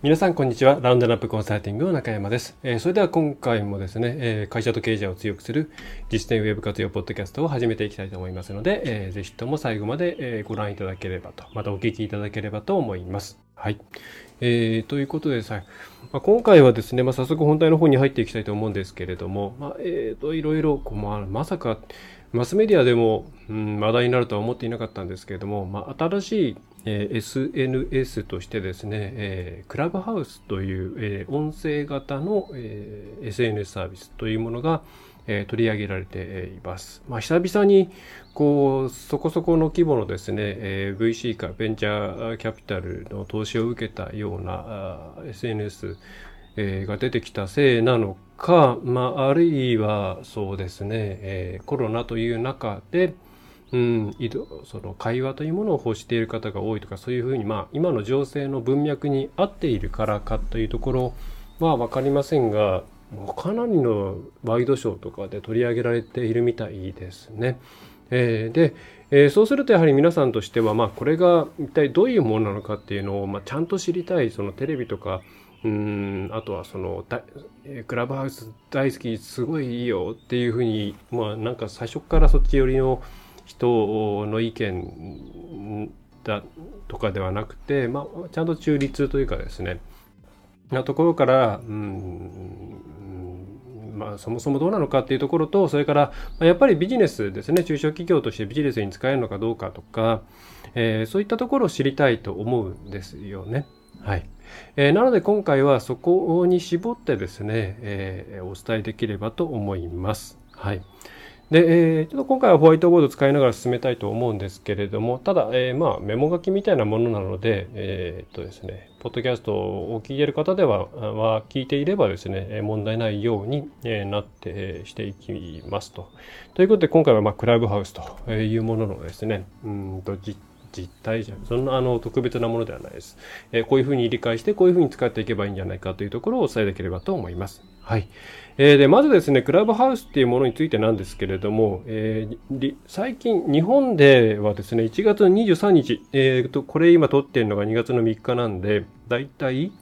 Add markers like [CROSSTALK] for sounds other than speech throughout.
皆さん、こんにちは。ラウンドナップコンサルティングの中山です。えー、それでは今回もですね、えー、会社と経営者を強くする実践ウェブ活用ポッドキャストを始めていきたいと思いますので、えー、ぜひとも最後まで、えご覧いただければと、またお聞きいただければと思います。はい。えー、ということでさ、まあ、今回はですね、まあ、早速本題の方に入っていきたいと思うんですけれども、まあ、えーと、いろいろ、まあ、まさか、マスメディアでも、うん、話題になるとは思っていなかったんですけれども、まあ、新しい、えー、SNS としてですね、えー、クラブハウスという、えー、音声型の、えー、SNS サービスというものが、えー、取り上げられています。まあ、久々にこうそこそこの規模のですね、えー、VC かベンチャーキャピタルの投資を受けたようなあ SNS えー、が出てきたせいなのか、まあ、あるいはそうですね、えー、コロナという中で、うん、その会話というものを欲している方が多いとかそういうふうに、まあ、今の情勢の文脈に合っているからかというところは分かりませんがかなりのワイドショーとかで取り上げられているみたいですね。えー、で、えー、そうするとやはり皆さんとしては、まあ、これが一体どういうものなのかっていうのを、まあ、ちゃんと知りたいそのテレビとかうんあとはそのクラブハウス大好きすごいいいよっていうふうにまあなんか最初からそっち寄りの人の意見だとかではなくて、まあ、ちゃんと中立というかですねなところから、うんまあ、そもそもどうなのかっていうところとそれからやっぱりビジネスですね中小企業としてビジネスに使えるのかどうかとか、えー、そういったところを知りたいと思うんですよね。はい。えー、なので今回はそこに絞ってですね、えー、お伝えできればと思います。はい。で、えー、ちょっと今回はホワイトボード使いながら進めたいと思うんですけれども、ただ、えー、まあ、メモ書きみたいなものなので、えー、っとですね、ポッドキャストを聞いている方では、は聞いていればですね、問題ないようになって、していきますと。ということで、今回は、まあ、クラブハウスというもののですね、うんと実実態じゃん。そんなあの特別なものではないです。えー、こういうふうに理解して、こういうふうに使っていけばいいんじゃないかというところをお伝えできればと思います。はい。えー、で、まずですね、クラブハウスっていうものについてなんですけれども、えー、最近、日本ではですね、1月23日、えー、と、これ今撮ってるのが2月の3日なんで、だいたい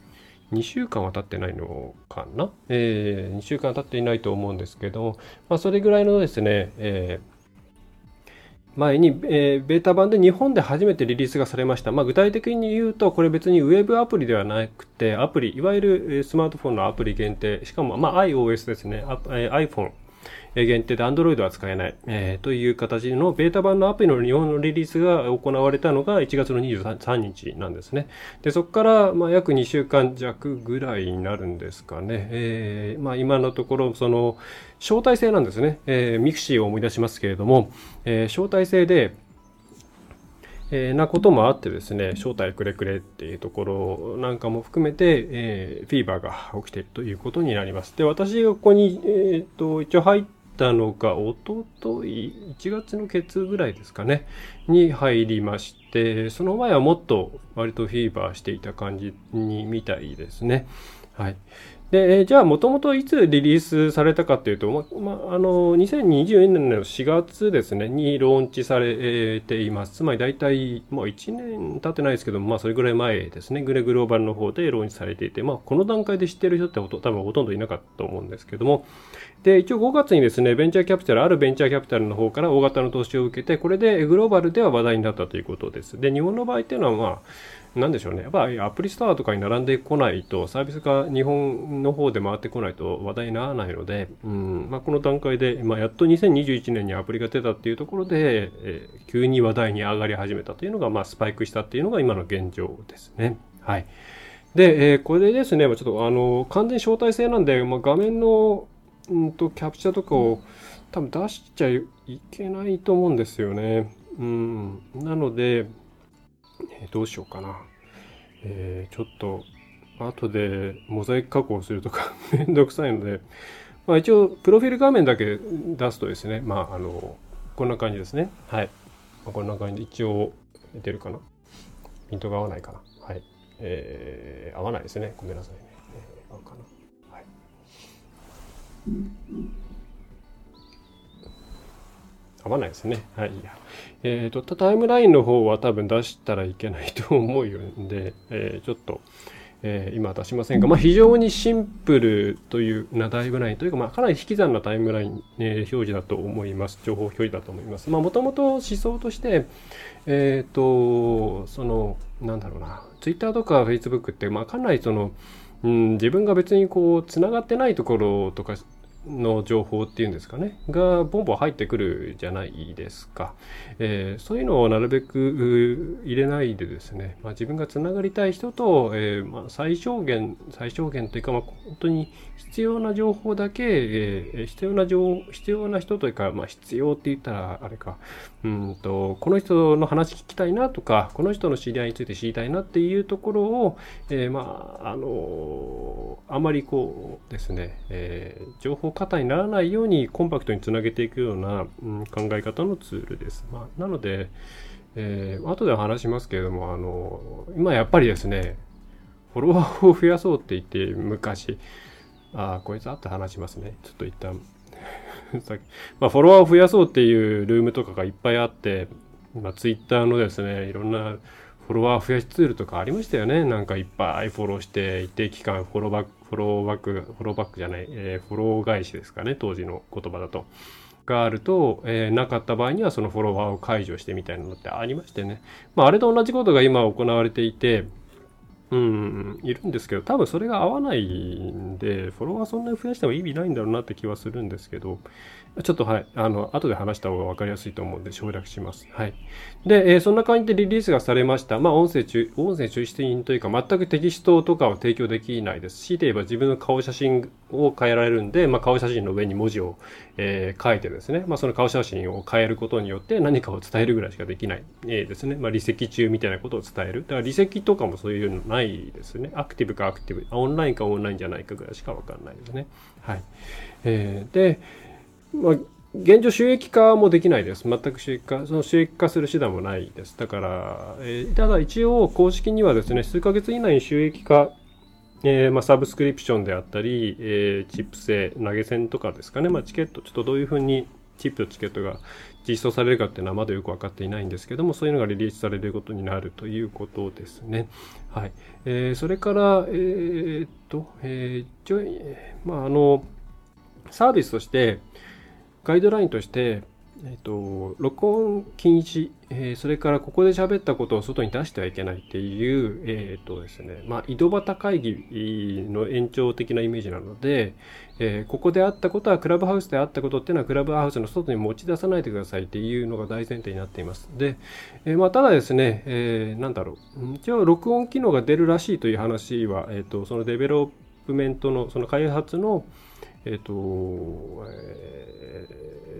2週間は経ってないのかな？えー、2週間経っていないと思うんですけど、まあ、それぐらいのですね、えー前に、えー、ベータ版で日本で初めてリリースがされました。まあ、具体的に言うと、これ別にウェブアプリではなくて、アプリ、いわゆるスマートフォンのアプリ限定、しかも、まあ、iOS ですね、iPhone 限定で Android は使えない、えー、という形のベータ版のアプリの日本のリリースが行われたのが1月の23日なんですね。で、そこからまあ約2週間弱ぐらいになるんですかね。えー、まあ今のところその招待制なんですね。えー、ミクシーを思い出しますけれども、えー、招待制でえー、なこともあってですね、招待くれくれっていうところなんかも含めて、えー、フィーバーが起きているということになります。で、私がここに、えー、っと、一応入ったのが、おととい、1月のケツぐらいですかね、に入りまして、その前はもっと割とフィーバーしていた感じにみたいですね。はい。で、じゃあ、もともといつリリースされたかっていうと、ま、まあの、2020年の4月ですね、にローンチされています。つまり大体、もう1年経ってないですけど、まあ、それぐらい前ですね、グレグローバルの方でローンチされていて、まあ、この段階で知ってる人って多分ほとんどいなかったと思うんですけども、で、一応5月にですね、ベンチャーキャピタル、あるベンチャーキャピタルの方から大型の投資を受けて、これでグローバルでは話題になったということです。で、日本の場合っていうのは、まあ、なんでしょうね。やっぱりアプリストアとかに並んでこないと、サービスが日本の方で回ってこないと話題にならないので、うんまあ、この段階で、まあ、やっと2021年にアプリが出たっていうところで、えー、急に話題に上がり始めたというのが、まあ、スパイクしたっていうのが今の現状ですね。はい。で、えー、これでですね、ちょっとあの、完全招待制なんで、まあ、画面の、んと、キャプチャーとかを多分出しちゃいけないと思うんですよね。うん。なので、えー、どうしようかな。えー、ちょっと、後でモザイク加工するとか [LAUGHS] めんどくさいので、まあ一応、プロフィール画面だけ出すとですね、まああの、こんな感じですね。はい。まあ、こんな感じで一応出るかな。ピントが合わないかな。はい。えー、合わないですね。ごめんなさいね。えー、合うかな。はい。合わないですね。はい。いやえっ、ー、と、タイムラインの方は多分出したらいけないと思うんで、えー、ちょっと、えー、今出しませんが、まあ、非常にシンプルというなタイムラインというか、まあ、かなり引き算なタイムライン、えー、表示だと思います。情報表示だと思います。まあ、もともと思想として、えっ、と、その、なんだろうな、ツイッターとかフェイスブックって、まあ、かなりその、うん、自分が別にこう、つながってないところとかの情報っていうんですかね、がボンボン入ってくるじゃないですか。えー、そういうのをなるべく入れないでですね、まあ、自分がつながりたい人と、えー、まあ、最小限、最小限というか、まあ、本当に必要な情報だけ、えー、必要な情、必要な人というか、まあ、必要って言ったらあれか、うんと、この人の話聞きたいなとか、この人の知り合いについて知りたいなっていうところを、えまあ、あのあまりこうですね、え情報過多にならないようにコンパクトにつなげていくような、うん、考え方のツールです。まあ、なので、えー、後で話しますけれども、あの、今やっぱりですね、フォロワーを増やそうって言って昔、ああ、こいつあって話しますね。ちょっと一旦 [LAUGHS] まあ、フォロワーを増やそうっていうルームとかがいっぱいあって、まあ、ツイッターのですね、いろんなフォロワー増やしツールとかありましたよね。なんかいっぱいフォローして、一定期間フォローバック、フォローバック、フォローバックじゃない、えー、フォロー返しですかね、当時の言葉だと。があると、えー、なかった場合にはそのフォロワーを解除してみたいなのってありましてね。まあ、あれと同じことが今行われていて、うん、いるんですけど、多分それが合わないんで、フォロワーそんなに増やしても意味ないんだろうなって気はするんですけど、ちょっとはい、あの、後で話した方が分かりやすいと思うんで省略します。はい。で、えー、そんな感じでリリースがされました。まあ、音声中、音声中心というか、全くテキストとかは提供できないですし、で言えば自分の顔写真を変えられるんで、まあ、顔写真の上に文字を、えー、書いてですね、まあ、その顔写真を変えることによって何かを伝えるぐらいしかできない、えー、ですね。まあ、離席中みたいなことを伝える。だから離席とかもそういうのないですね。アクティブかアクティブ、オンラインかオンラインじゃないかぐらいしかわかんないですね。はい。えー、で、まあ現状収益化もできないです。全く収益化、その収益化する手段もないです。だから、えー、ただ一応公式にはですね、数ヶ月以内に収益化、えー、まあ、サブスクリプションであったり、えー、チップ制、投げ銭とかですかね、まあ、チケット、ちょっとどういうふうにチップとチケットが実装されるかっていうのはまだよく分かっていないんですけども、そういうのがリリースされることになるということですね。はい。えー、それから、えー、っと、えー、まあ、あの、サービスとして、ガイドラインとして、えっ、と、録音禁止、えー、それからここで喋ったことを外に出してはいけないっていう、えっ、とですね、まあ、井戸端会議の延長的なイメージなので、えー、ここであったことはクラブハウスであったことっていうのはクラブハウスの外に持ち出さないでくださいっていうのが大前提になっています。で、えー、まあ、ただですね、えー、なんだろう、一応録音機能が出るらしいという話は、えっ、と、その development の、その開発の、えっ、と、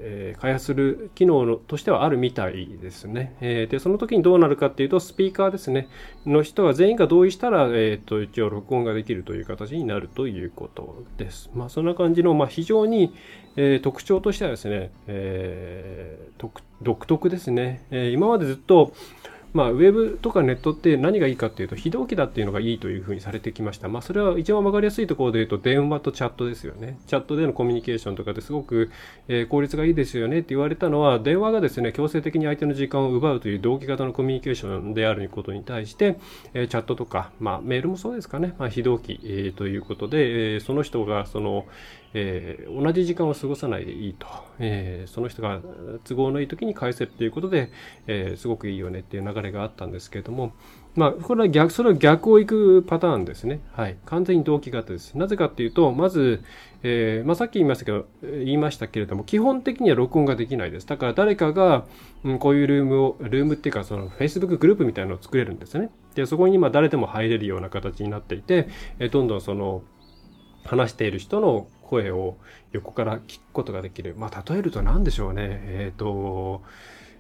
えー、開発する機能としてはあるみたいですね。えー、で、その時にどうなるかっていうと、スピーカーですね、の人が全員が同意したら、えっ、と、一応録音ができるという形になるということです。まあ、そんな感じの、まあ、非常に、え特徴としてはですね、えー独特ですね。え今までずっと、まあ、ウェブとかネットって何がいいかっていうと、非同期だっていうのがいいというふうにされてきました。まあ、それは一番わかりやすいところで言うと、電話とチャットですよね。チャットでのコミュニケーションとかですごく、えー、効率がいいですよねって言われたのは、電話がですね、強制的に相手の時間を奪うという同期型のコミュニケーションであることに対して、えー、チャットとか、まあ、メールもそうですかね、まあ、非同期、えー、ということで、えー、その人がその、えー、同じ時間を過ごさないでいいと、えー、その人が都合のいい時に返せるということで、えー、すごくいいよねっていう流れがあったんですけれども、まあ、これは逆、それは逆を行くパターンですね。はい。完全に同期型です。なぜかっていうと、まず、えー、まあ、さっき言いましたけど、言いましたけれども、基本的には録音ができないです。だから誰かが、うん、こういうルームを、ルームっていうか、その Facebook グループみたいなのを作れるんですね。で、そこに今誰でも入れるような形になっていて、え、どんどんその、話している人の声を横から聞くことができる。まあ、例えると何でしょうね。えっ、ー、と、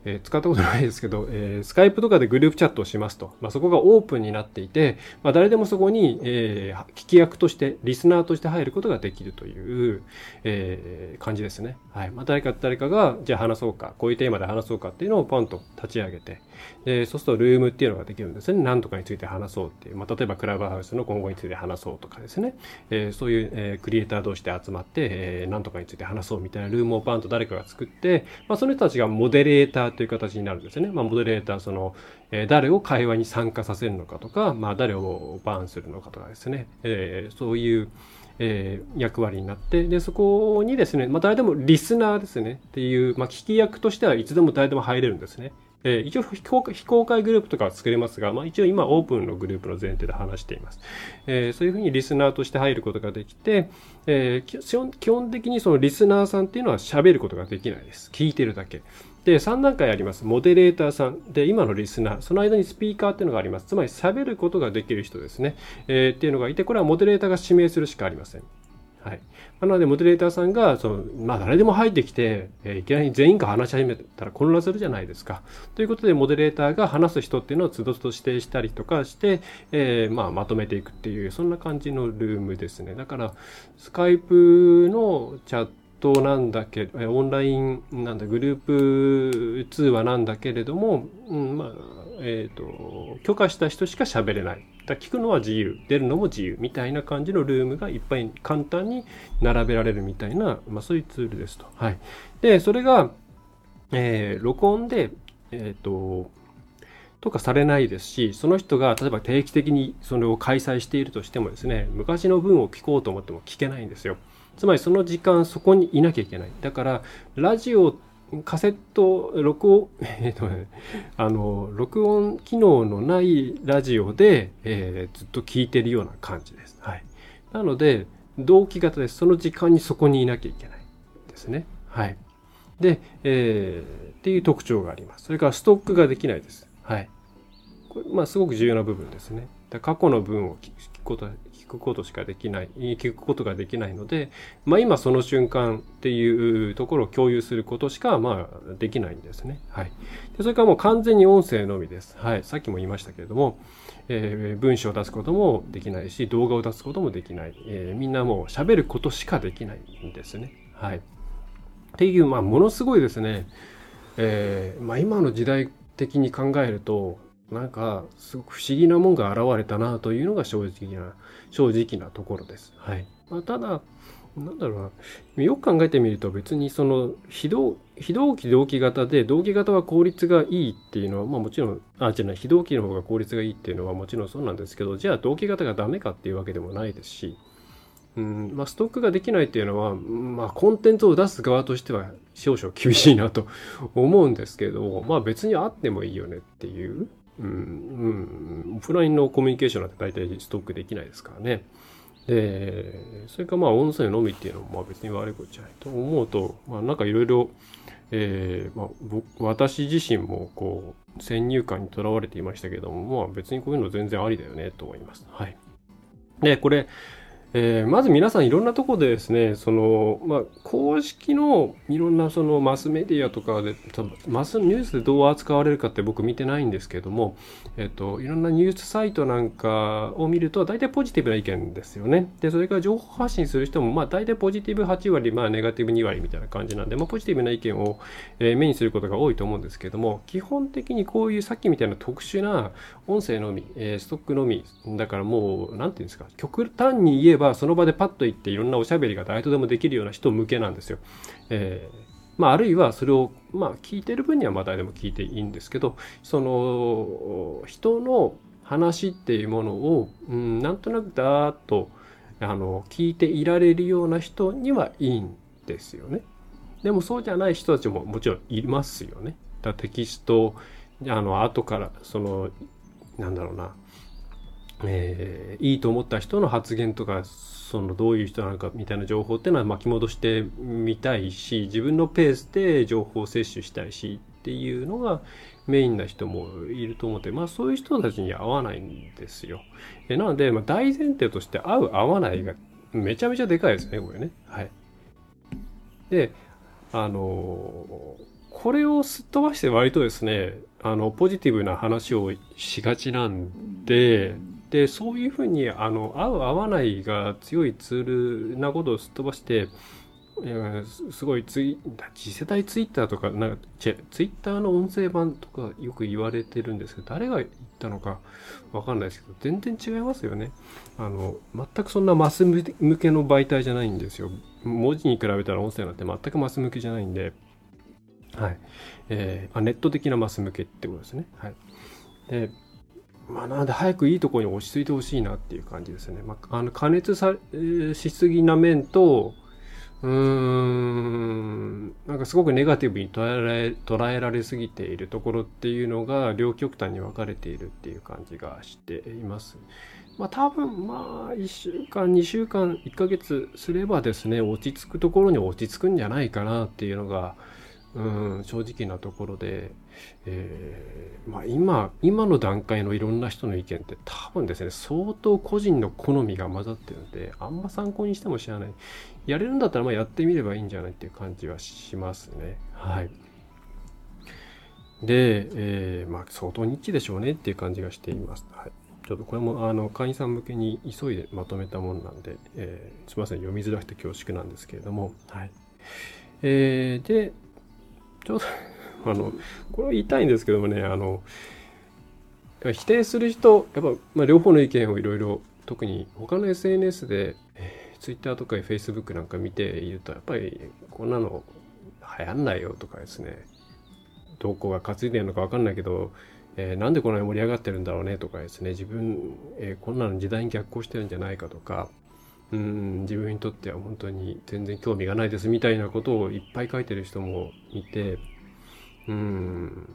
えー、使ったことないですけど、えー、スカイプとかでグループチャットをしますと、まあ、そこがオープンになっていて、まあ、誰でもそこに、えー、聞き役として、リスナーとして入ることができるという、えー、感じですね。はい。まあ、誰か誰かが、じゃあ話そうか、こういうテーマで話そうかっていうのをポンと立ち上げて、でそうするとルームっていうのができるんですね。何とかについて話そうっていう、まあ、例えばクラブハウスの今後について話そうとかですね、えー、そういう、えー、クリエイター同士で集まって、えー、何とかについて話そうみたいなルームをパンと誰かが作って、まあ、その人たちがモデレーターという形になるんですね。まあ、モデレーター、その、えー、誰を会話に参加させるのかとか、まあ、誰をバーンするのかとかですね、えー、そういう、えー、役割になって、で、そこにですね、まあ、誰でもリスナーですね、っていう、まあ、聞き役としてはいつでも誰でも入れるんですね。えー、一応非公非公開グループとかは作れますが、まあ、一応今オープンのグループの前提で話しています。えー、そういうふうにリスナーとして入ることができて、えー、基本的にそのリスナーさんっていうのは喋ることができないです。聞いてるだけ。で、3段階あります。モデレーターさん。で、今のリスナー。その間にスピーカーっていうのがあります。つまり喋ることができる人ですね。えー、っていうのがいて、これはモデレーターが指名するしかありません。はい。なので、モデレーターさんが、その、まあ、誰でも入ってきて、えー、いきなり全員が話し始めたら混乱するじゃないですか。ということで、モデレーターが話す人っていうのを都度と指定したりとかして、えー、まあ、まとめていくっていう、そんな感じのルームですね。だから、スカイプのチャットなんだけど、オンライン、なんだ、グループ通話なんだけれども、うん、まあ、えっ、ー、と、許可した人しか喋れない。だ聞くのは自由、出るのも自由みたいな感じのルームがいっぱい簡単に並べられるみたいな、まあそういうツールですと。はい。で、それが、えー、録音で、えっ、ー、と、とかされないですし、その人が例えば定期的にそれを開催しているとしてもですね、昔の文を聞こうと思っても聞けないんですよ。つまりその時間そこにいなきゃいけない。だから、ラジオカセット、録音、[LAUGHS] えっ、とね、あの、録音機能のないラジオで、えー、ずっと聞いてるような感じです。はい。なので、同期型です。その時間にそこにいなきゃいけないですね。はい。で、えー、っていう特徴があります。それからストックができないです。はい。これ、まあ、すごく重要な部分ですね。過去の文を聞くこと聞くことしかできない、聞くことができないので、まあ今その瞬間っていうところを共有することしか、まあできないんですね。はい。でそれからもう完全に音声のみです。はい。さっきも言いましたけれども、えー、文章を出すこともできないし、動画を出すこともできない。えー、みんなもう喋ることしかできないんですね。はい。っていう、まあものすごいですね、えー、まあ今の時代的に考えると、なんか、すごく不思議なもんが現れたなというのが正直な、正直なところです。はい。まあ、ただ、なんだろうな。よく考えてみると別にその非同、非同期同期型で同期型は効率がいいっていうのは、まあもちろん、あ、じゃない、非同期の方が効率がいいっていうのはもちろんそうなんですけど、じゃあ同期型がダメかっていうわけでもないですし、うんまあ、ストックができないっていうのは、まあ、コンテンツを出す側としては少々厳しいなと思うんですけれども、まあ別にあってもいいよねっていう、うん、うん、オフラインのコミュニケーションなんて大体ストックできないですからね。で、それかまあ音声のみっていうのもまあ別に悪いことじゃないと思うと、まあなんかいろいろ、えー、まあ僕、私自身もこう、先入観にとらわれていましたけども、まあ別にこういうの全然ありだよねと思います。はい。で、これ、えー、まず皆さんいろんなとこでですね、その、まあ、公式のいろんなそのマスメディアとかで、マスニュースでどう扱われるかって僕見てないんですけども、えっ、と、いろんなニュースサイトなんかを見ると、大体ポジティブな意見ですよね。で、それから情報発信する人も、まあ、大体ポジティブ8割、まあ、ネガティブ2割みたいな感じなんで、まあ、ポジティブな意見を、え、目にすることが多いと思うんですけども、基本的にこういうさっきみたいな特殊な音声のみ、え、ストックのみ、だからもう、なんていうんですか、極端に言えば、その場でパッと行っていろんなおしゃべりが誰とでもできるような人向けなんですよ。えーまあ、あるいはそれを、まあ、聞いてる分にはまあ誰でも聞いていいんですけど、その、人の話っていうものを、うん、なんとなくだーっと、あの、聞いていられるような人にはいいんですよね。でもそうじゃない人たちももちろんいますよね。だテキスト、あの、後から、その、なんだろうな、えー、いいと思った人の発言とかそのどういう人なのかみたいな情報っていうのは巻き戻してみたいし自分のペースで情報を摂取したいしっていうのがメインな人もいると思って、まあそういう人たちに合わないんですよ。えなので、まあ、大前提として合う合わないがめちゃめちゃでかいですね、これね。はい。で、あのこれをすっ飛ばして割とですね、あの、ポジティブな話をしがちなんで、で、そういうふうに、あの、合う合わないが強いツールなことをすっ飛ばして、すごいツイ次世代ツイッターとかなんかツイッターの音声版とかよく言われてるんですけど誰が言ったのかわかんないですけど全然違いますよね。あの全くそんなマス向けの媒体じゃないんですよ。文字に比べたら音声なんて全くマス向けじゃないんで。はい。えー、ネット的なマス向けってことですね。はい。でまあ、なので早くいいところに落ち着いてほしいなっていう感じですね。まあ、あの加熱さ、しすぎな面と、うーん、なんかすごくネガティブに捉えられ捉えられすぎているところっていうのが両極端に分かれているっていう感じがしています。まあ多分まあ1週間、2週間、1ヶ月すればですね、落ち着くところに落ち着くんじゃないかなっていうのが、うん、正直なところで、えー、まあ、今、今の段階のいろんな人の意見って多分ですね、相当個人の好みが混ざってるんで、あんま参考にしても知らない。やれるんだったらまあやってみればいいんじゃないっていう感じはしますね。はい。で、えー、まあ相当ニッチでしょうねっていう感じがしています。はい。ちょっとこれもあの会員さん向けに急いでまとめたものなんで、えー、すみません、読みづらくて恐縮なんですけれども、はい。えー、で、ちょっとあの、これは言いたいんですけどもね、あの、否定する人、やっぱ、まあ、両方の意見をいろいろ、特に他の SNS で、Twitter とか Facebook なんか見ていると、やっぱり、こんなの流行んないよとかですね、どこが担いでるのかわかんないけど、えー、なんでこんなに盛り上がってるんだろうねとかですね、自分、えー、こんなの時代に逆行してるんじゃないかとか、うん自分にとっては本当に全然興味がないですみたいなことをいっぱい書いてる人もいてうん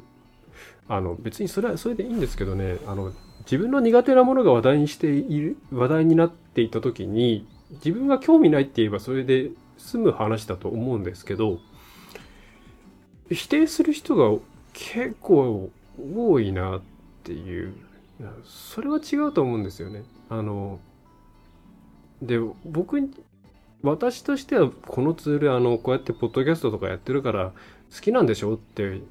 あの別にそれはそれでいいんですけどねあの自分の苦手なものが話題にしている話題になっていた時に自分が興味ないって言えばそれで済む話だと思うんですけど否定する人が結構多いなっていうそれは違うと思うんですよね。あので僕私としてはこのツールあのこうやってポッドキャストとかやってるから好きなんでしょ？って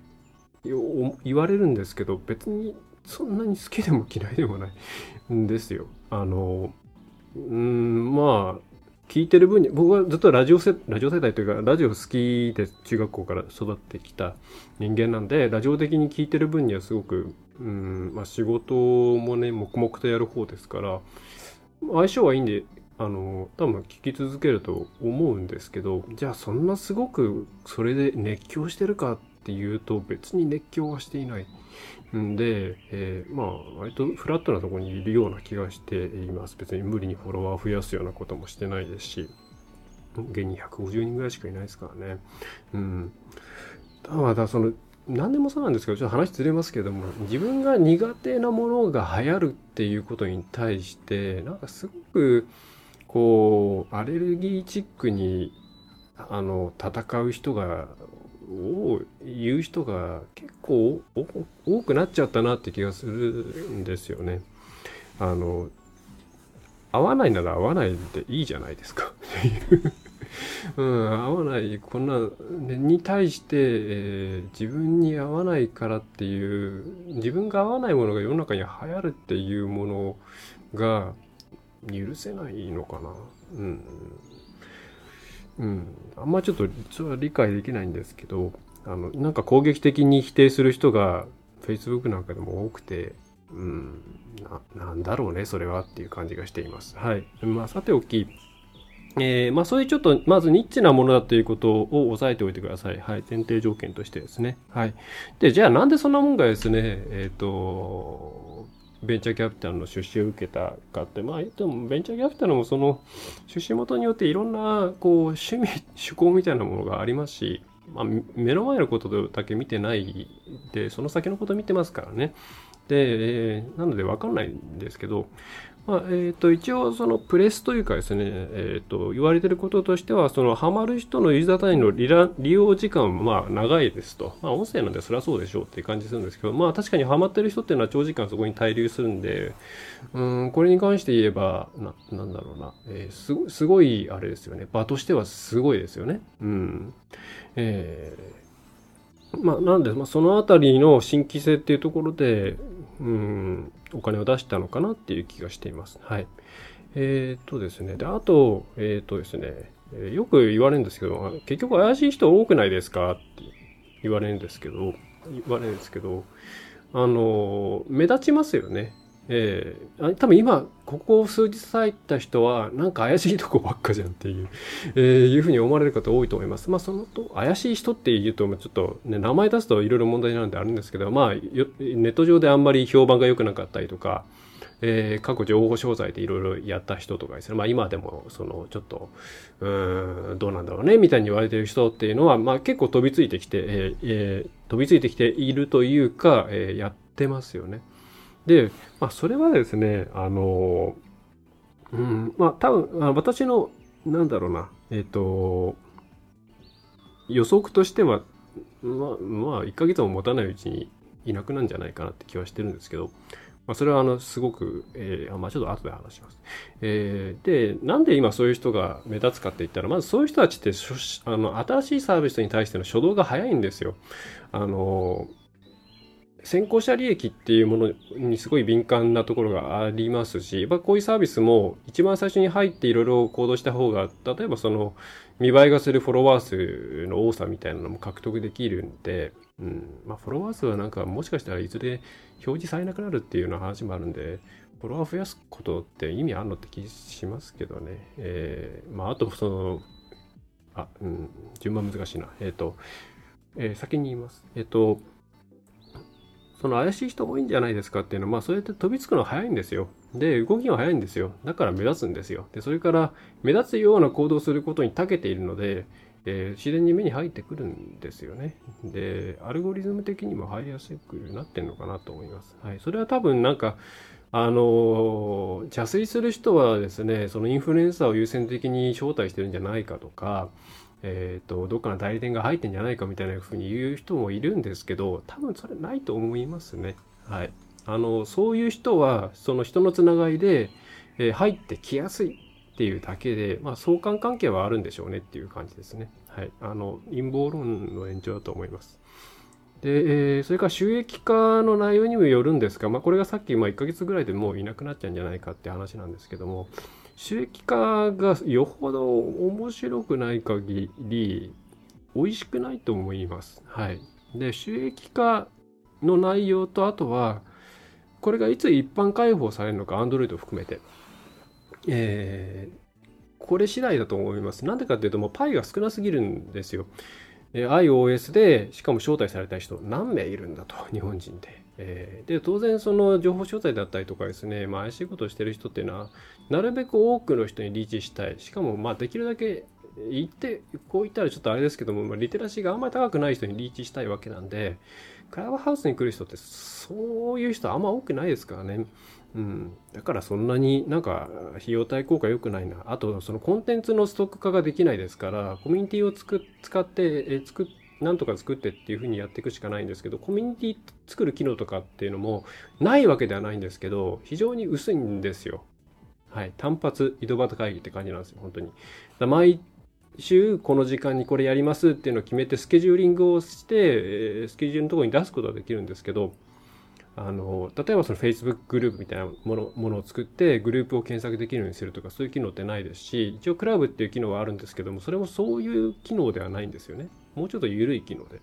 言われるんですけど別にそんなに好きでも嫌いでもないんですよ。あのうんまあ聞いてる分に僕はずっとラジオ世ラジオ世代というかラジオ好きで中学校から育ってきた人間なんでラジオ的に聞いてる分にはすごくうんまあ仕事もね黙々とやる方ですから相性はいいんであの多分聞き続けると思うんですけどじゃあそんなすごくそれで熱狂してるかっていうと別に熱狂はしていないんで、えー、まあ割とフラットなところにいるような気がしています。別に無理にフォロワー増やすようなこともしてないですし現に150人ぐらいしかいないですからね。うん。ただその何でもそうなんですけどちょっと話ずれますけども自分が苦手なものが流行るっていうことに対してなんかすごくこうアレルギーチックにあの戦う人がを言う人が結構多くなっちゃったなって気がするんですよね。あの合わないなら合わないでいいじゃないですか [LAUGHS] うん、合わないこんなに対して、えー、自分に合わないからっていう自分が合わないものが世の中に流行るっていうものが許せないのかな？うん。うん。あんまちょっと、それは理解できないんですけど、あの、なんか攻撃的に否定する人が Facebook なんかでも多くて、うん、な、なんだろうね、それはっていう感じがしています。はい。まあ、さておき、えー、まあそういうちょっと、まずニッチなものだということを押さえておいてください。はい。前提条件としてですね。はい。で、じゃあなんでそんなもんがですね、えっ、ー、と、ベンチャーキャピタルの出資を受けたかって、まあ、言ってもベンチャーキャピタルもその出資元によっていろんなこう趣味、趣向みたいなものがありますし、まあ、目の前のことだけ見てないで、その先のこと見てますからね。で、えー、なので分かんないんですけど、まあ、え、ー、と、一応、そのプレスというかですね、え、ー、と、言われてることとしては、その、ハマる人のユーザー単位の利用時間、まあ、長いですと。まあ、音声なんでそりゃそうでしょうっていう感じするんですけど、まあ、確かにハマってる人っていうのは長時間そこに滞留するんで、うん、これに関して言えば、な、なんだろうな、えー、すごすごい、あれですよね。場としてはすごいですよね。うん。えーまあ、なんで、まあ、そのあたりの新規性っていうところで、うん、お金を出したのかなっていう気がしています。はい。えっ、ー、とですね。で、あと、えっ、ー、とですね、よく言われるんですけど、結局怪しい人多くないですかって言われるんですけど、言われるんですけど、あの、目立ちますよね。えー、多分今、ここ数日入った人は、なんか怪しいとこばっかじゃんっていう、えー、いうふうに思われる方多いと思います。まあ、そのと、怪しい人って言うと、ちょっとね、名前出すといろいろ問題なんであるんですけど、まあ、ネット上であんまり評判が良くなかったりとか、えー、過去情報商材でいろいろやった人とかですね、まあ今でも、その、ちょっと、うん、どうなんだろうね、みたいに言われてる人っていうのは、まあ結構飛びついてきて、えーえー、飛びついてきているというか、えー、やってますよね。で、まあそれはですね、あの、うん、まあ多分、私の、なんだろうな、えっ、ー、と、予測としては、まあ、まあ、1ヶ月も持たないうちにいなくなるんじゃないかなって気はしてるんですけど、まあ、それはあのすごく、えー、まあ、ちょっと後で話します。えー、で、なんで今そういう人が目立つかって言ったら、まずそういう人たちってあの新しいサービスに対しての初動が早いんですよ。あの先行者利益っていうものにすごい敏感なところがありますし、まあ、こういうサービスも一番最初に入っていろいろ行動した方が、例えばその見栄えがするフォロワー数の多さみたいなのも獲得できるんで、うん、まあフォロワー数はなんかもしかしたらいずれ表示されなくなるっていうような話もあるんで、フォロワー増やすことって意味あるのって気しますけどね。えー、まああとその、あ、うん、順番難しいな。えっ、ー、と、えー、先に言います。えっ、ー、と、その怪しい人多いんじゃないですかっていうのは、まあそうやって飛びつくの早いんですよ。で、動きが早いんですよ。だから目立つんですよ。で、それから目立つような行動をすることに長けているので、えー、自然に目に入ってくるんですよね。で、アルゴリズム的にも入りやすくなってんのかなと思います。はい。それは多分なんか、あの、邪推する人はですね、そのインフルエンサーを優先的に招待してるんじゃないかとか、えっ、ー、と、どっかの代理店が入ってんじゃないかみたいなふうに言う人もいるんですけど、多分それないと思いますね。はい。あの、そういう人は、その人のつながりで、えー、入ってきやすいっていうだけで、まあ、相関関係はあるんでしょうねっていう感じですね。はい。あの、陰謀論の延長だと思います。で、えー、それから収益化の内容にもよるんですが、まあ、これがさっき、まあ、1ヶ月ぐらいでもういなくなっちゃうんじゃないかって話なんですけども、収益化がよほど面白くない限り、美味しくないと思います。はい。で、収益化の内容と、あとは、これがいつ一般開放されるのか、Android を含めて。えー、これ次第だと思います。なんでかっていうと、もうパイが少なすぎるんですよ。え iOS で、しかも招待された人何名いるんだと、日本人で。えー、で、当然その情報招待だったりとかですね、まあ怪しいことをしてる人っていうのは、なるべく多くの人にリーチしたい。しかも、まあできるだけ言って、こう言ったらちょっとあれですけども、まあ、リテラシーがあんまり高くない人にリーチしたいわけなんで、クラブハウスに来る人ってそういう人あんま多くないですからね。うん、だからそんなになんか費用対効果良くないな。あとそのコンテンツのストック化ができないですから、コミュニティをつく使って、作っなんとか作ってっていうふうにやっていくしかないんですけど、コミュニティ作る機能とかっていうのもないわけではないんですけど、非常に薄いんですよ。はい。単発井戸端会議って感じなんですよ、本当に。だ毎週この時間にこれやりますっていうのを決めてスケジューリングをして、スケジュールのところに出すことはできるんですけど、あの例えばその Facebook グループみたいなものものを作ってグループを検索できるようにするとかそういう機能ってないですし一応クラブっていう機能はあるんですけどもそれもそういう機能ではないんですよねもうちょっと緩い機能で、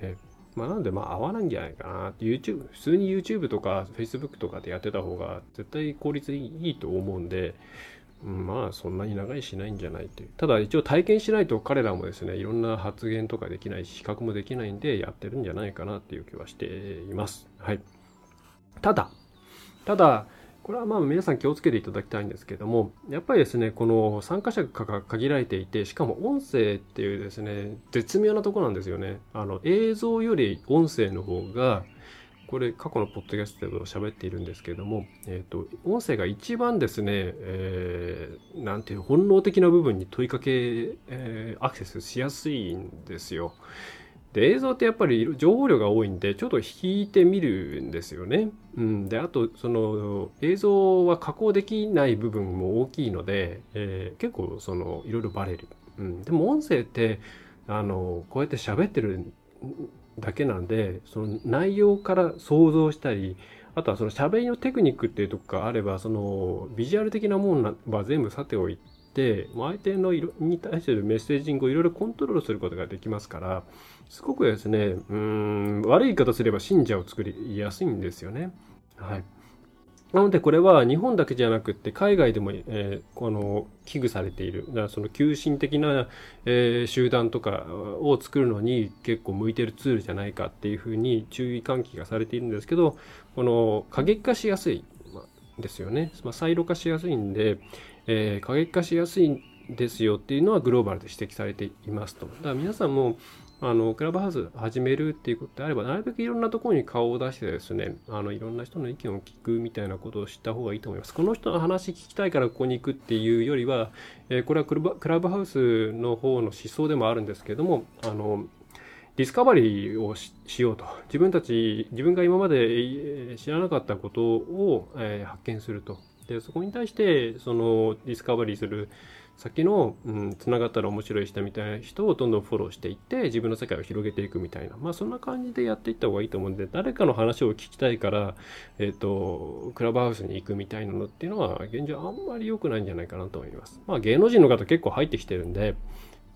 えー、まあ、なんでまあ合わないんじゃないかな YouTube 普通に YouTube とか Facebook とかでやってた方が絶対効率いいと思うんでまあそんなに長いしないんじゃないという。ただ一応体験しないと彼らもですね、いろんな発言とかできないし、比較もできないんでやってるんじゃないかなっていう気はしています。はい。ただ、ただ、これはまあ皆さん気をつけていただきたいんですけども、やっぱりですね、この参加者が限られていて、しかも音声っていうですね、絶妙なとこなんですよね。あの、映像より音声の方が、これ過去のポッドキャストで喋っているんですけども、えっ、ー、と、音声が一番ですね、えー、なんていう本能的な部分に問いかけ、えー、アクセスしやすいんですよ。で、映像ってやっぱり情報量が多いんで、ちょっと引いてみるんですよね。うん。で、あと、その、映像は加工できない部分も大きいので、えー、結構、その、いろいろバレる。うん。でも、音声って、あの、こうやって喋ってるだけなんでその内容から想像したりあとはその喋りのテクニックっていうとこがあればそのビジュアル的なものは全部さておいて相手の色に対してるメッセージングをいろいろコントロールすることができますからすごくですねうん悪い言い方すれば信者を作りやすいんですよね。はいなのでこれは日本だけじゃなくって海外でも、えー、この危惧されているだからその急進的な、えー、集団とかを作るのに結構向いてるツールじゃないかっていうふうに注意喚起がされているんですけどこの過激化しやすいですよね、まあ、サイロ化しやすいんで、えー、過激化しやすいんですよっていうのはグローバルで指摘されていますと。だから皆さんもあのクラブハウス始めるっていうことであればなるべくいろんなところに顔を出してですねあのいろんな人の意見を聞くみたいなことをした方がいいと思います。この人の話聞きたいからここに行くっていうよりは、えー、これはクラブハウスの方の思想でもあるんですけどもあのディスカバリーをしようと。自分たち自分が今まで知らなかったことを、えー、発見すると。でそこに対してそのディスカバリーする先の、うん、つながったら面白い人みたいな人をどんどんフォローしていって自分の世界を広げていくみたいなまあそんな感じでやっていった方がいいと思うんで誰かの話を聞きたいから、えっ、ー、とクラブハウスに行くみたいなのっていうのは現状あんまり良くないんじゃないかなと思います。まあ芸能人の方結構入ってきてるんで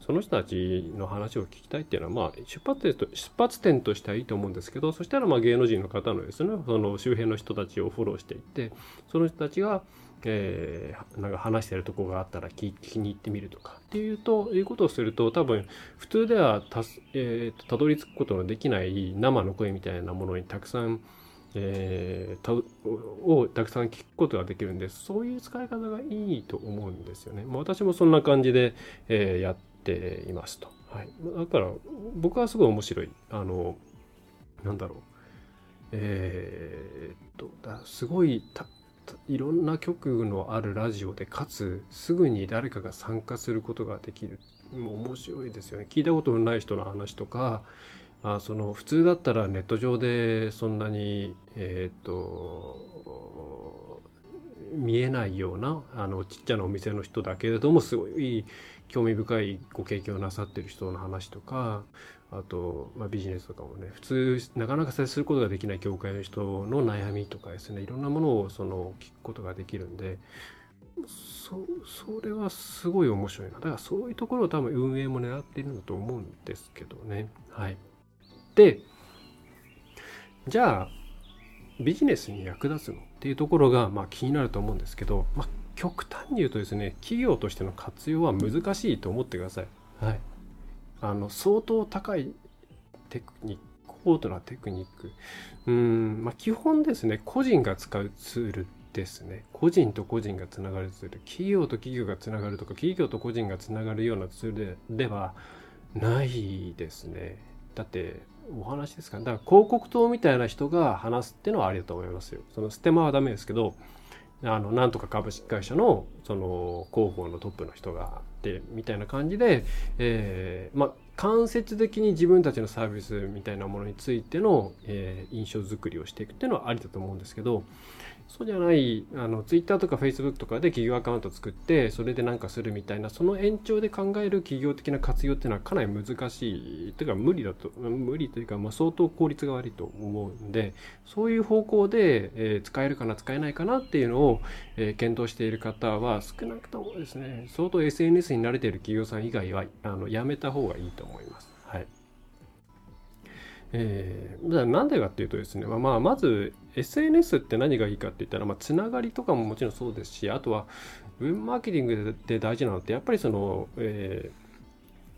その人たちの話を聞きたいっていうのは、まあ、出発点と出発点としてはいいと思うんですけどそしたらまあ芸能人の方のですねその周辺の人たちをフォローしていってその人たちがえー、なんか話してるとこがあったら聞きに行ってみるとかっていうということをすると多分普通ではた,、えー、たどり着くことのできない生の声みたいなものにたくさん、えー、たをたくさん聞くことができるんでそういう使い方がいいと思うんですよね。まあ、私もそんな感じで、えー、やっていますと。はい、だから僕はすごい面白い。あのなんだろう。えー、っとすごいいろんな曲のあるラジオでかつすぐに誰かが参加することができる。もう面白いですよね。聞いたことのない人の話とかあその普通だったらネット上でそんなにえっ、ー、と見えないようなあのちっちゃなお店の人だけれどもすごい興味深いご経験をなさってる人の話とかあと、まあ、ビジネスとかもね普通なかなか接することができない業界の人の悩みとかですねいろんなものをその聞くことができるんでそそれはすごい面白いな。だからそういうところを多分運営も狙っているんだと思うんですけどね。はい。でじゃあビジネスに役立つのっていうところが、まあ、気になると思うんですけど、まあ、極端に言うとですね企業としての活用は難しいと思ってください。はい。あの相当高いテクニック高度なテクニック。うん、まあ、基本ですね個人が使うツールですね。個人と個人がつながるツール。企業と企業がつながるとか企業と個人がつながるようなツールではないですね。だってお話ですか、ね、だから広告塔みたいな人が話すっていうのはありだと思いますよ。そのステマはダメですけどあのなんとか株式会社のその広報のトップの人がってみたいな感じで、えー、まあ間接的に自分たちのサービスみたいなものについての、えー、印象づくりをしていくっていうのはありだと思うんですけどそうじゃないあの Twitter とか Facebook とかで企業アカウント作ってそれで何かするみたいなその延長で考える企業的な活用っていうのはかなり難しいというか無理だと無理というか、まあ、相当効率が悪いと思うんでそういう方向で、えー、使えるかな使えないかなっていうのを、えー、検討している方は少なくともですね相当 SNS に慣れている企業さん以外はあのやめた方がいいと思います。えー、じゃあなんでかっていうとですね、まあ、まず SNS って何がいいかって言ったら、まあ、つながりとかももちろんそうですしあとはウェブマーケティングで大事なのってやっぱりその、えー、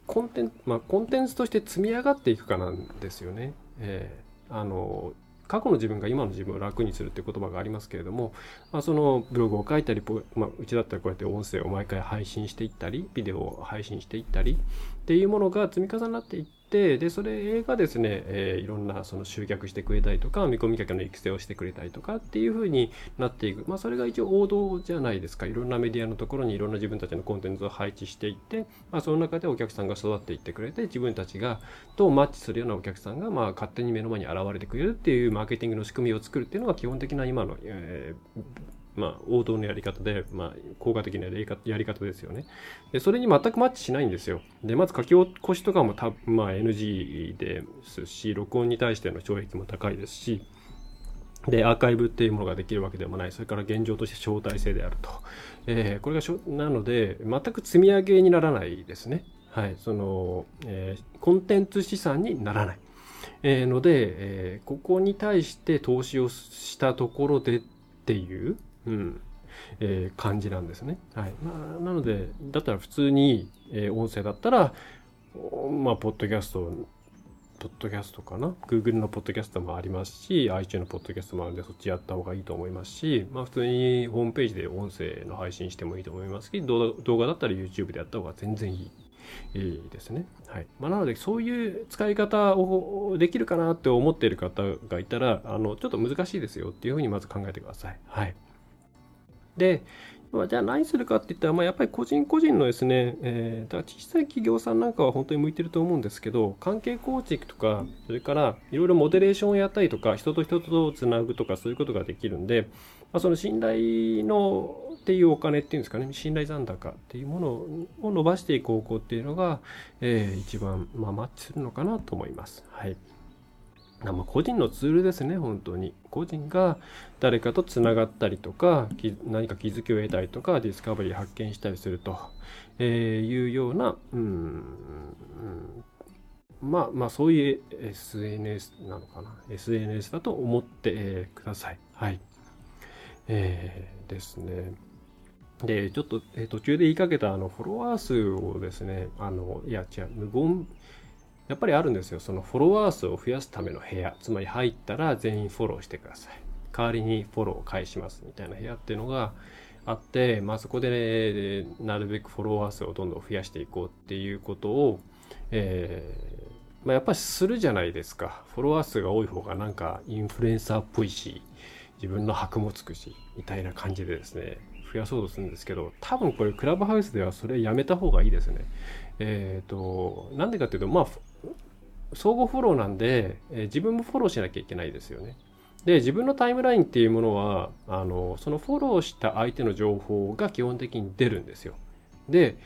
コンテンツ、まあ、コンテンツとして積み上がっていくかなんですよね。えー、あの過去の自分が今の自分を楽にするっていう言葉がありますけれども、まあ、そのブログを書いたり、まあ、うちだったらこうやって音声を毎回配信していったりビデオを配信していったりっていうものが積み重なっていっててでそれがですね、えー、いろんなその集客してくれたりとか見込み客の育成をしてくれたりとかっていう風になっていく、まあ、それが一応王道じゃないですか。いろんなメディアのところにいろんな自分たちのコンテンツを配置していって、まあ、その中でお客さんが育っていってくれて自分たちがとマッチするようなお客さんがまあ勝手に目の前に現れてくれるっていうマーケティングの仕組みを作るっていうのが基本的な今の、えーまあ、王道のやり方で、まあ、効果的なやり方ですよね。で、それに全くマッチしないんですよ。で、まず書き起こしとかもた、まあ、NG ですし、録音に対しての障壁も高いですし、で、アーカイブっていうものができるわけでもない。それから現状として招待制であると。えー、これがしょ、なので、全く積み上げにならないですね。はい。その、えー、コンテンツ資産にならない。えー、ので、えー、ここに対して投資をしたところでっていう、うん、えー、感じなんですね。はい。まあ、なので、だったら普通に、えー、音声だったら、まあ、ポッドキャスト、ポッドキャストかな ?Google のポッドキャストもありますし、iTunes のポッドキャストもあるんで、そっちやった方がいいと思いますし、まあ、普通にホームページで音声の配信してもいいと思いますし、動画動画だったら YouTube でやった方が全然いい。いいですね。はい。まあ、なので、そういう使い方をできるかなって思っている方がいたら、あの、ちょっと難しいですよっていうふうにまず考えてください。はい。で、じゃあ何するかって言ったら、まあ、やっぱり個人個人のですね、えー、だから小さい企業さんなんかは本当に向いてると思うんですけど、関係構築とか、それからいろいろモデレーションをやったりとか、人と人とつなぐとか、そういうことができるんで、まあ、その信頼のっていうお金っていうんですかね、信頼残高っていうものを伸ばしていく方向っていうのが、えー、一番、まあ、マッチするのかなと思います。はい。まあ、個人のツールですね、本当に。個人が誰かとつながったりとか、何か気づきを得たりとか、ディスカバリー発見したりすると、えいうような、うん、まあまあそういう SNS なのかな。SNS だと思って、ください。はい。えー、ですね。で、ちょっと、えー、途中で言いかけたあのフォロワー数をですね、あの、いや違う、無言、やっぱりあるんですよ。そのフォロワー数を増やすための部屋。つまり入ったら全員フォローしてください。代わりにフォローを返しますみたいな部屋っていうのがあって、まあそこで、ね、なるべくフォロワー数をどんどん増やしていこうっていうことを、えー、まあ、やっぱりするじゃないですか。フォロワー数が多い方がなんかインフルエンサーっぽいし、自分の箔もつくし、みたいな感じでですね、増やそうとするんですけど、多分これクラブハウスではそれやめた方がいいですね。えっ、ー、と、なんでかっていうと、まあ、相互フォローなんで、えー、自分もフォローしなきゃいけないですよね。で、自分のタイムラインっていうものは、あの、そのフォローした相手の情報が基本的に出るんですよ。で、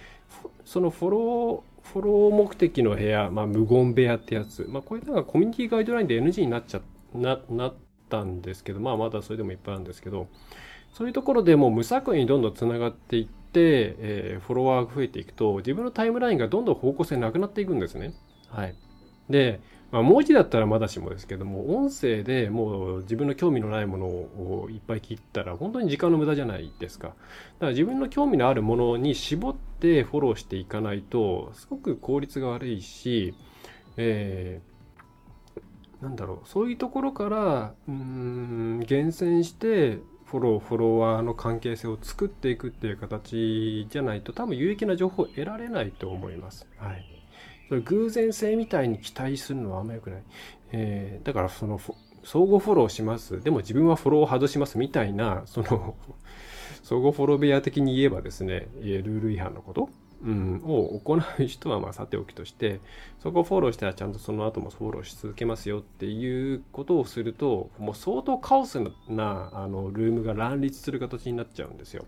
そのフォロー、フォロー目的の部屋、まあ、無言部屋ってやつ、まあ、こういうのがコミュニティガイドラインで NG になっちゃ、な、なったんですけど、まあ、まだそれでもいっぱいあるんですけど、そういうところでもう無作為にどんどんつながっていって、えー、フォロワーが増えていくと、自分のタイムラインがどんどん方向性なくなっていくんですね。はい。で、まあ、文字だったらまだしもですけども、音声でもう自分の興味のないものをいっぱい切ったら、本当に時間の無駄じゃないですか。だから自分の興味のあるものに絞ってフォローしていかないと、すごく効率が悪いし、えー、なんだろう、そういうところから、うん、厳選して、フォロー、フォロワーの関係性を作っていくっていう形じゃないと、多分有益な情報を得られないと思います。はい。偶然性みたいに期待するのはあんま良くない。えー、だからその相互フォローします。でも自分はフォローを外しますみたいな、その [LAUGHS] 相互フォロー部屋的に言えばですね、ルール違反のこと、うん、を行う人はまあさておきとして、そこをフォローしたらちゃんとその後もフォローし続けますよっていうことをすると、もう相当カオスなあのルームが乱立する形になっちゃうんですよ。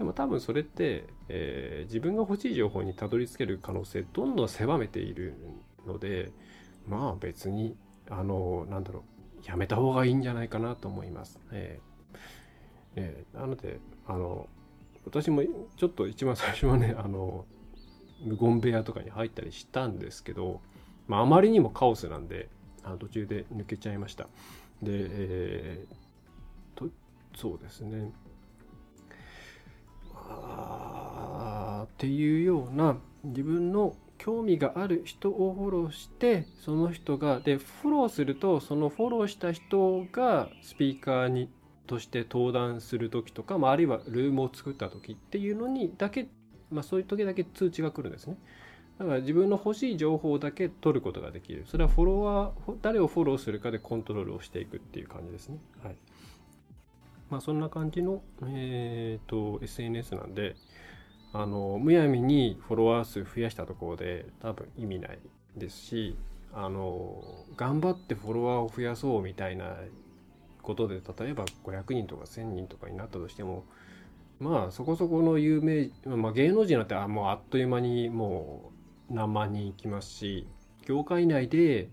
でも多分それって、えー、自分が欲しい情報にたどり着ける可能性どんどん狭めているのでまあ別にあのなんだろうやめた方がいいんじゃないかなと思います。えーえー、なのであの私もちょっと一番最初はね [LAUGHS] あの無言部屋とかに入ったりしたんですけど、まあ、あまりにもカオスなんであの途中で抜けちゃいました。で、えー、とそうですねっていうような自分の興味がある人をフォローしてその人がでフォローするとそのフォローした人がスピーカーにとして登壇する時とか、まあ、あるいはルームを作った時っていうのにだけ、まあ、そういう時だけ通知が来るんですね。だから自分の欲しい情報だけ取ることができる。それはフォロワー、誰をフォローするかでコントロールをしていくっていう感じですね。はい。まあそんな感じの、えっ、ー、と、SNS なんで、あのむやみにフォロワー数増やしたところで多分意味ないですしあの頑張ってフォロワーを増やそうみたいなことで例えば500人とか1000人とかになったとしてもまあそこそこの有名、まあ、芸能人なんてあもうあっという間にもう何万人いきますし業界内で、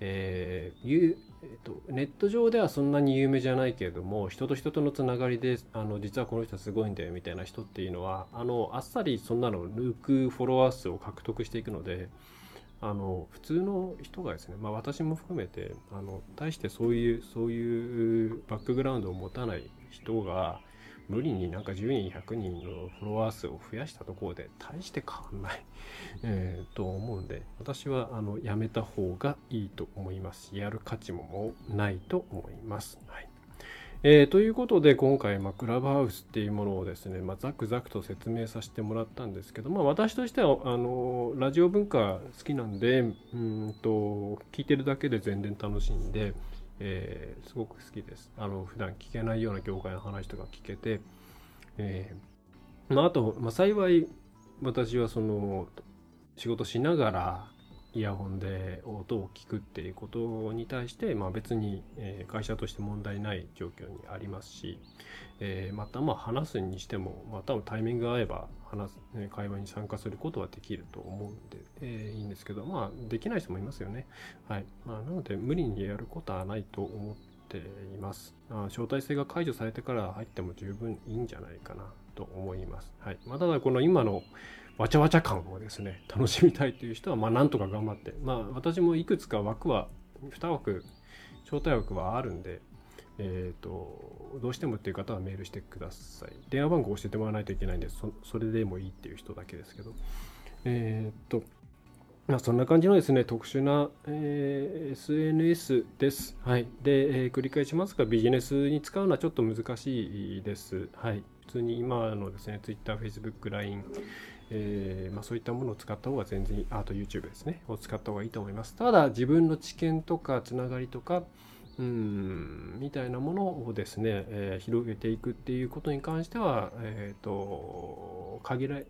えーえっと、ネット上ではそんなに有名じゃないけれども人と人とのつながりであの実はこの人はすごいんだよみたいな人っていうのはあのあっさりそんなの抜くフォロワー数を獲得していくのであの普通の人がですね、まあ、私も含めてあの対してそういうそういうバックグラウンドを持たない人が無理になんか10人100人のフォロワー数を増やしたところで大して変わんない、えー、と思うんで私はあのやめた方がいいと思いますしやる価値ももうないと思います。はいえー、ということで今回、まあ、クラブハウスっていうものをですね、まあ、ザクザクと説明させてもらったんですけど、まあ、私としてはあのラジオ文化好きなんでうんと聞いてるだけで全然楽しいんで、えー、すごく好きです。あの普段聞けないような業界の話とか聞けて、えー、まあ、あと、まあ、幸い私はその仕事しながらイヤホンで音を聞くっていうことに対して、まあ、別に、え会社として問題ない状況にありますし、えー、またまあ話すにしても、まあ、多分タイミングが合えば話す、会話に参加することはできると思うんで、えー、いいんですけど、まあ、できない人もいますよね。はいまあ、なので無理にやることはないと思っています。あ招待制が解除されてから入っても十分いいんじゃないかなと思います。はいまあ、ただこの今のわちゃわちゃ感をですね、楽しみたいという人は、まあ、なんとか頑張って、まあ、私もいくつか枠は、2枠、招待枠はあるんで、えっ、ー、と、どうしてもっていう方はメールしてください。電話番号教えてもらわないといけないんで、そそれでもいいっていう人だけですけど。えっ、ー、と、まあ、そんな感じのですね、特殊な、えー、SNS です。はい。で、えー、繰り返しますが、ビジネスに使うのはちょっと難しいです。はい。普通に今のですね、Twitter、Facebook、LINE、えー、まあ、そういったものを使った方が全然あと YouTube ですね。を使った方がいいと思います。ただ自分の知見とかつながりとかうんみたいなものをですね、えー、広げていくっていうことに関しては、えーと、限られ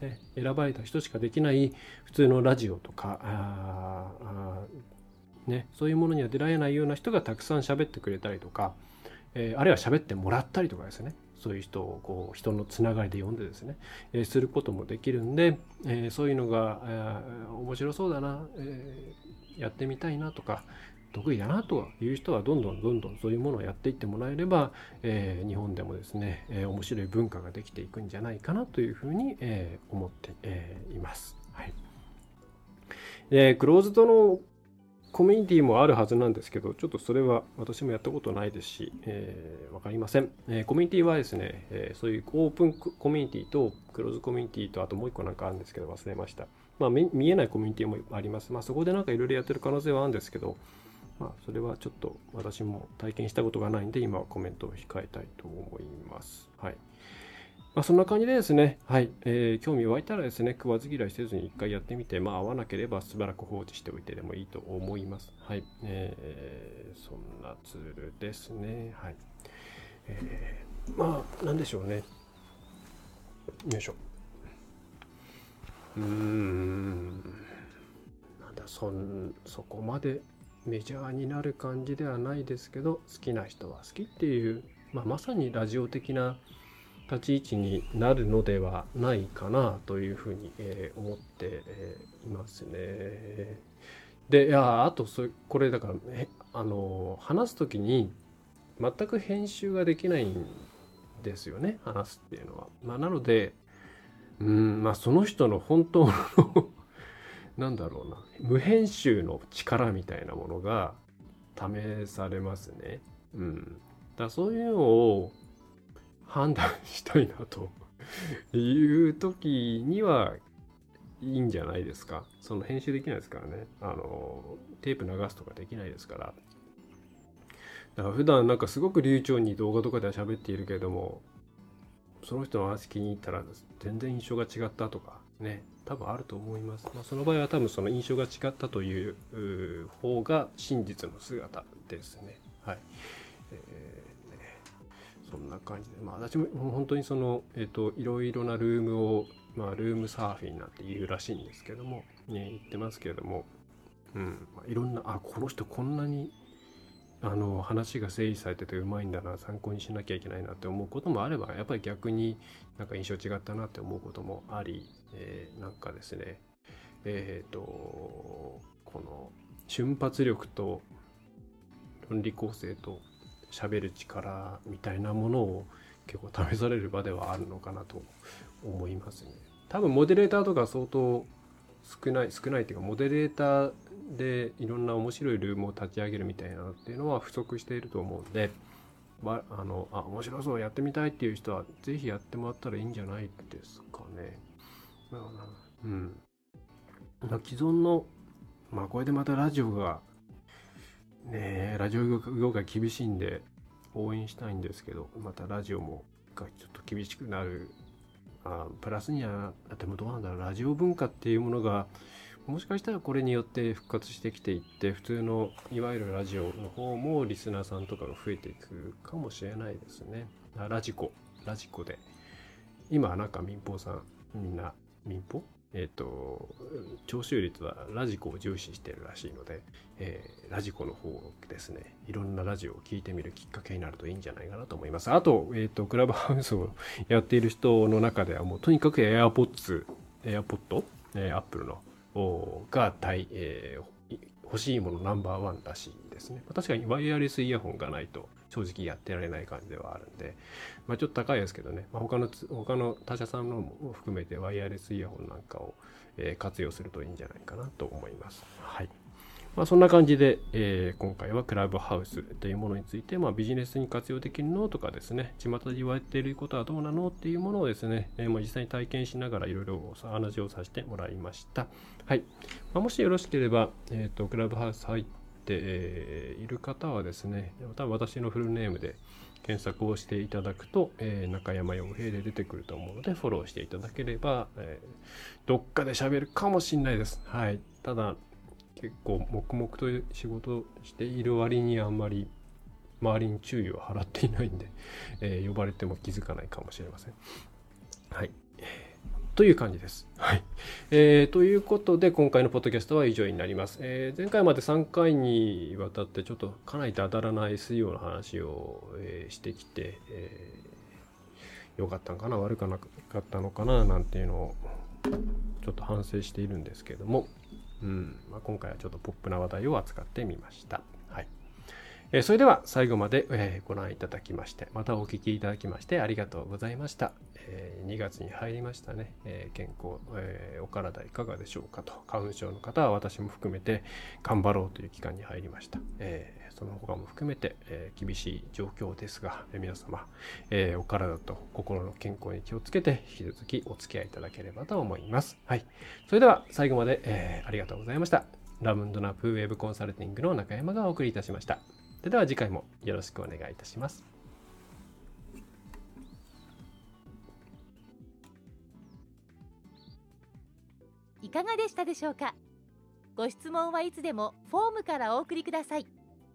ね、選ばれた人しかできない普通のラジオとかああ、ね、そういうものには出られないような人がたくさん喋ってくれたりとか、えー、あるいは喋ってもらったりとかですね。そういう人をこう人のつながりで読んでですね、えー、することもできるんで、えー、そういうのが、えー、面白そうだな、えーやってみたいなとか得意だなという人はどんどんどんどんそういうものをやっていってもらえれば、え日本でもですね、え面白い文化ができていくんじゃないかなというふうに、え思って、えいます。はい。で、クローズドのコミュニティもあるはずなんですけど、ちょっとそれは私もやったことないですし、えー、わかりません。えー、コミュニティはですね、えー、そういうオープンコミュニティとクローズコミュニティと、あともう一個なんかあるんですけど、忘れました。まあ、見えないコミュニティもあります。まあ、そこでなんかいろいろやってる可能性はあるんですけど、まあ、それはちょっと私も体験したことがないんで、今はコメントを控えたいと思います。はい。まあ、そんな感じでですね、はい、えー、興味湧いたらですね、食わず嫌いせずに一回やってみて、まあ、合わなければしばらく放置しておいてでもいいと思います。はい、えー、そんなツールですね。はい。えー、まあ、なんでしょうね。よいしょ。うーん、なんだ、そん、そこまでメジャーになる感じではないですけど、好きな人は好きっていう、まあ、まさにラジオ的な、立ち位置になるのではないかなというふうに、えー、思って、えー、いますね。でいやあとそこれだからえあの話す時に全く編集ができないんですよね話すっていうのは。まあ、なのでうんまあその人の本当の [LAUGHS] なんだろうな無編集の力みたいなものが試されますね。うん、だそういうのを判断したいなという時にはいいんじゃないですか。その編集できないですからね。あの、テープ流すとかできないですから。だから普段なんかすごく流暢に動画とかでは喋っているけれども、その人の話気に入ったら全然印象が違ったとかね、多分あると思います。まあ、その場合は多分その印象が違ったという方が真実の姿ですね。はい。そんな感じで、まあ、私も本当にその、えっ、ー、と、いろいろなルームを、まあ、ルームサーフィンなんて言うらしいんですけども、ね、言ってますけれども、うん、まあ、いろんな、あ、この人こんなにあの話が整理されててうまいんだな参考にしなきゃいけないなって思うこともあればやっぱり逆になんか印象違ったなって思うこともあり、えー、なんかですね。えっ、ー、とこの瞬発力と論理構成と喋る力みたいなものを結構試される場ではあるのかなと思いますね。多分モデレーターとか相当少ない少ないっていうかモデレーターでいろんな面白いルームを立ち上げるみたいなっていうのは不足していると思うんで、まあのあ面白そうやってみたいっていう人はぜひやってもらったらいいんじゃないですかね。うん。既存のまあこれでまたラジオがねラジオ業界厳しいんで応援したいんですけどまたラジオもがちょっと厳しくなる。あプラスにはでもどうなんだろう。ラジオ文化っていうものがもしかしたらこれによって復活してきていって普通のいわゆるラジオの方もリスナーさんとかが増えていくかもしれないですね。ラジコ。ラジコで。今なんか民放さんみんな民放？えっ、ー、と、聴取率はラジコを重視してるらしいので、えー、ラジコの方ですね、いろんなラジオを聞いてみるきっかけになるといいんじゃないかなと思います。あと、えっ、ー、と、クラブハウスをやっている人の中では、もうとにかく AirPods、AirPod、え Apple のが大、え、欲しいものナンバーワンらしいですね。確かにワイヤレスイヤホンがないと正直やってられない感じではあるんで、まあ、ちょっと高いですけどね、まあ、他の他の他社さんのも含めてワイヤレスイヤホンなんかを、えー、活用するといいんじゃないかなと思います。はい。まあ、そんな感じで、えー、今回はクラブハウスというものについて、まあ、ビジネスに活用できるのとかですね、巷で言われていることはどうなのっていうものをですね、えー、まあ、実際に体験しながらいろいろ話をさせてもらいました。はい。まあ、もしよろしければ、えっ、ー、と、クラブハウス入って、え、いる方はですね、多分私のフルネームで検索をしていただくと、えー、中山洋平で出てくると思うので、フォローしていただければ、えー、どっかで喋るかもしんないです。はい。ただ、結構黙々と仕事している割にあんまり周りに注意を払っていないんで、えー、呼ばれても気づかないかもしれません。はい。という感じです。はい。えー、ということで、今回のポッドキャストは以上になります。えー、前回まで3回にわたって、ちょっとかなりだだらない SEO の話を、えー、してきて、えー、よかったのかな、悪かなかったのかな、なんていうのを、ちょっと反省しているんですけれども、うんまあ、今回はちょっとポップな話題を扱ってみました。え、それでは最後まで、え、ご覧いただきまして、またお聞きいただきましてありがとうございました。え、2月に入りましたね。え健康、えお体いかがでしょうかと。花粉症の方は私も含めて頑張ろうという期間に入りました。えその他も含めて、え、厳しい状況ですが、え、皆様、え、お体と心の健康に気をつけて引き続きお付き合いいただければと思います。はい。それでは最後まで、えありがとうございました。ラムンドナップウェブコンサルティングの中山がお送りいたしました。それでは次回もよろしくお願いいたします。いかがでしたでしょうか？ご質問はいつでもフォームからお送りください。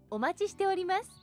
お待ちしております